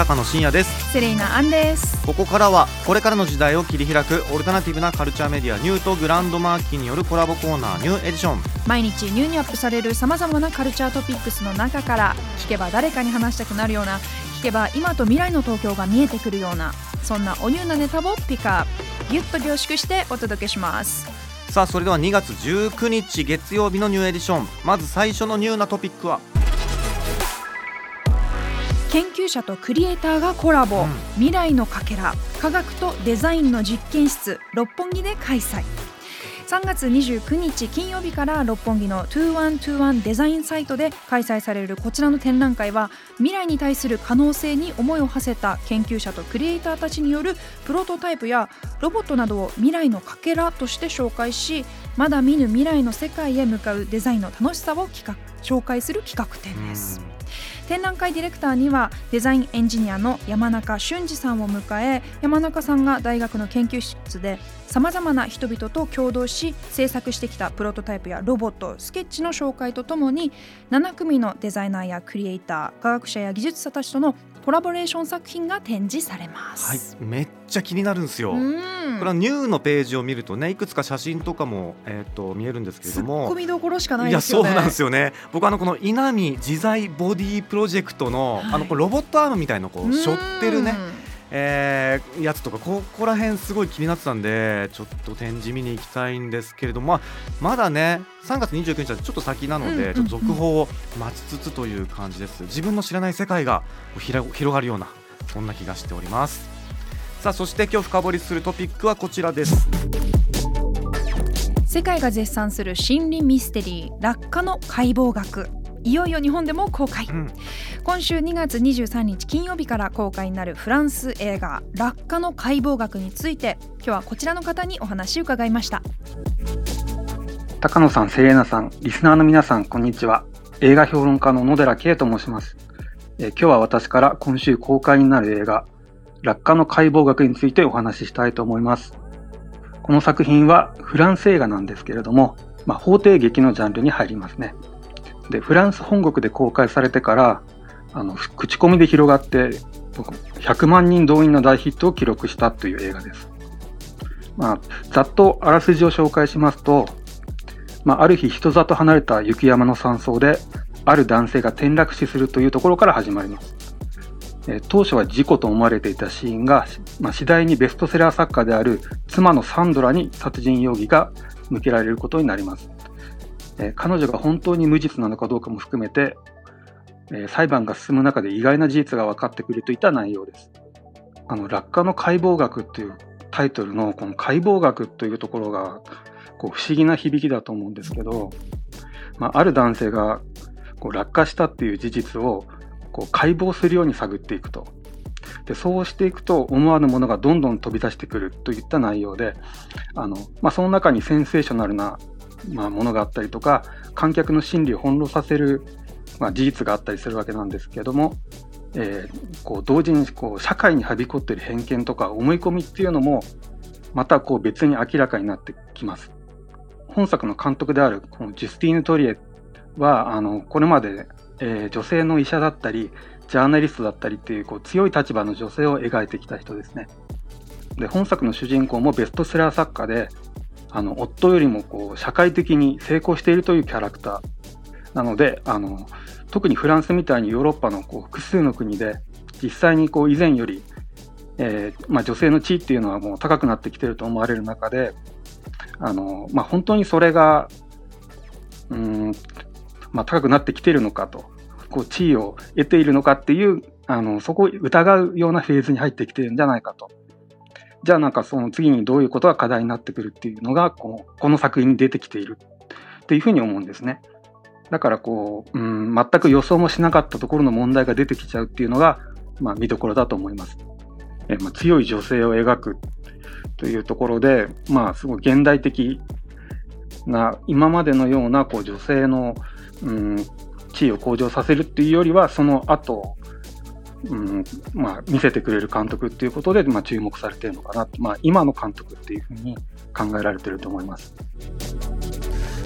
高野真也です。セレイナアンです。ここからはこれからの時代を切り開くオルタナティブなカルチャーメディアニューとグランドマーキーによるコラボコーナーニューエディション。毎日ニューにアップされるさまざまなカルチャートピックスの中から聞けば誰かに話したくなるような聞けば今と未来の東京が見えてくるようなそんなおニューなネタをピックアップギュッと凝縮してお届けします。さあそれでは2月19日月曜日の new edition。まず最初のニューなトピックは研究者とクリエイターがコラボ、うん。未来のかけら科学とデザインの実験室六本木で開催。3月29日金曜日から六本木の2121デザインサイトで開催されるこちらの展覧会は未来に対する可能性に思いを馳せた研究者とクリエイターたちによるプロトタイプやロボットなどを未来のかけらとして紹介しまだ見ぬ未来の世界へ向かうデザインの楽しさを企画紹介する企画展です。展覧会ディレクターにはデザインエンジニアの山中俊二さんを迎え山中さんが大学の研究室でさまざまな人々と共同し制作してきたプロトタイプやロボットスケッチの紹介とともに7組のデザイナーやクリエイター科学者や技術者たちとのコラボレーション作品が展示されまはいす。めっちゃ気になるんですよ、うん。これはニューのページを見るとねいくつか写真とかも、えー、と見えるんですけれツッどもコミどころしかないいやですよね。そうなんですよね。僕あのこの稲見自在ボディプロジェクトの、はい。あのこうロボットアームみたいのこううん。背負ってるね、えーやつとかここら辺すごい気になってたんでちょっと展示見に行きたいんですけれども、まあ、まだね3月29日はちょっと先なので、ちょっと続報を待ちつつという感じです。自分の知らない世界が広がるようなそんな気がしておりますさあそして今日深掘りするトピックはこちらです。世界が絶賛する心理ミステリー落下の解剖学。いよいよ日本でも公開、うん。今週2月23日金曜日から公開になるフランス映画「落下の解剖学」について今日はこちらの方にお話を伺いました。高野さん、セレーナさん、リスナーの皆さん、こんにちは。映画評論家の野寺圭と申します。えー今日は私から今週公開になる映画、落下の解剖学についてお話ししたいと思います。この作品はフランス映画なんですけれども、まあ、法廷劇のジャンルに入りますね。で、フランス本国で公開されてから、あの、口コミで広がって、100万人動員の大ヒットを記録したという映画です。まあ、ざっとあらすじを紹介しますと、まあ、ある日人里離れた雪山の山荘である男性が転落死するというところから始まります、当初は事故と思われていたシーンが、まあ、次第にベストセラー作家である妻のサンドラに殺人容疑が向けられることになります、え彼女が本当に無実なのかどうかも含めて、え裁判が進む中で意外な事実が分かってくるといった内容です。あの落下の解剖学っていうタイトルのこの解剖学というところがこう不思議な響きだと思うんですけど、まあ、ある男性がこう落下したっていう事実をこう解剖するように探っていくと。でそうしていくと思わぬものがどんどん飛び出してくるといった内容であの、まあ、その中にセンセーショナルな、まあ、ものがあったりとか観客の心理を翻弄させる、まあ、事実があったりするわけなんですけども、えーこう同時にこう社会にはびこっている偏見とか思い込みっていうのもまたこう別に明らかになってきます。本作の監督であるこのジュスティーヌ・トリエはあのこれまで、えー女性の医者だったりジャーナリストだったりっていうこう強い立場の女性を描いてきた人ですね。で本作の主人公もベストセラー作家であの夫よりもこう社会的に成功しているというキャラクターなのであの特にフランスみたいにヨーロッパのこう複数の国で実際にこう以前より、えーまあ、女性の地位っていうのはもう高くなってきてると思われる中であの、まあ、本当にそれがうん、まあ、高くなってきているのかとこう地位を得ているのかっていうあのそこを疑うようなフェーズに入ってきてるんじゃないかと。じゃあなんかその次にどういうことが課題になってくるっていうのがこうこの作品に出てきているっていうふうに思うんですね。だからこう、うん、全く予想もしなかったところの問題が出てきちゃうっていうのが、まあ、見どころだと思います。えまあ、強い女性を描くというところで、まあ、すごい現代的な、今までのようなこう女性のうん、地位を向上させるっていうよりは、その後、うんまあ、見せてくれる監督っていうことで、まあ、注目されてるのかなまあ、今の監督っていうふうに考えられてると思います。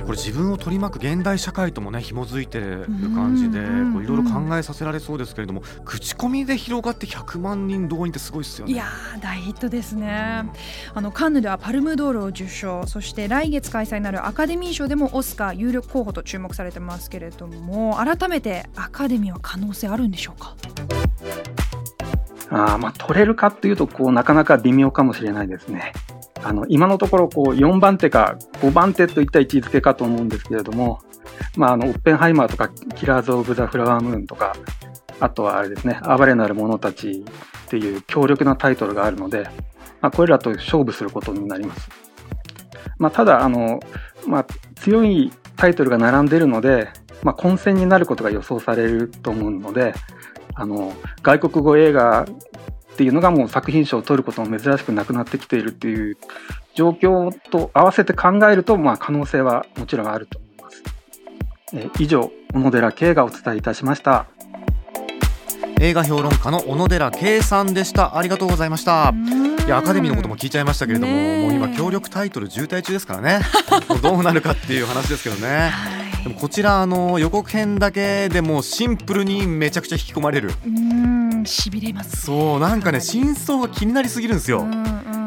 これ自分を取り巻く現代社会ともね紐づいてる感じでいろいろ考えさせられそうですけれども口コミで広がって100万人動員ってすごいですよね。いやー大ヒットですねあのカンヌではパルムドールを受賞そして来月開催になるアカデミー賞でもオスカー有力候補と注目されてますけれども改めてアカデミーは可能性あるんでしょうか？あーまあ、取れるかっていうとこうなかなか微妙かもしれないですね。あの今のところこう4番手か5番手といった位置づけかと思うんですけれども、まあ、あのオッペンハイマーとかキラーズ・オブ・ザ・フラワームーンとかあとはあれですね「暴れなる者たち」っていう強力なタイトルがあるので、まあ、これらと勝負することになります。まあ、ただあの、まあ、強いタイトルが並んでいるので、まあ、混戦になることが予想されると思うのであの外国語映画っていうのがもう作品賞を取ることも珍しくなくなってきているっていう状況と合わせて考えると、まあ、可能性はもちろんあると思います。えー以上小野寺圭がお伝えいたしました。映画評論家の小野寺圭さんでした。ありがとうございました。いやアカデミーのことも聞いちゃいましたけれども、もう今協力タイトル渋滞中ですからね。どうなるかっていう話ですけどね。でもこちらあの予告編だけでもシンプルにめちゃくちゃ引き込まれる。うーんしびれますそうなんかね真相が気になりすぎるんですよ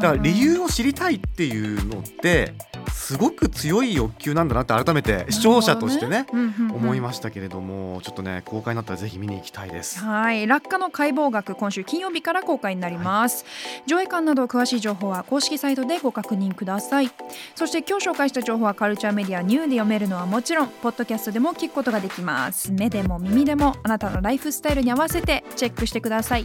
だから理由を知りたいっていうのってすごく強い欲求なんだなって改めて視聴者としてね思いまましたけれどもちょっとね公開になったらぜひ見に行きたいです。はい、落下の解剖学今週金曜日から公開になります、上映館など詳しい情報は公式サイトでご確認ください。そして今日紹介した情報はカルチャーメディアニューで読めるのはもちろんポッドキャストでも聞くことができます。目でも耳でもあなたのライフスタイルに合わせてチェックしてください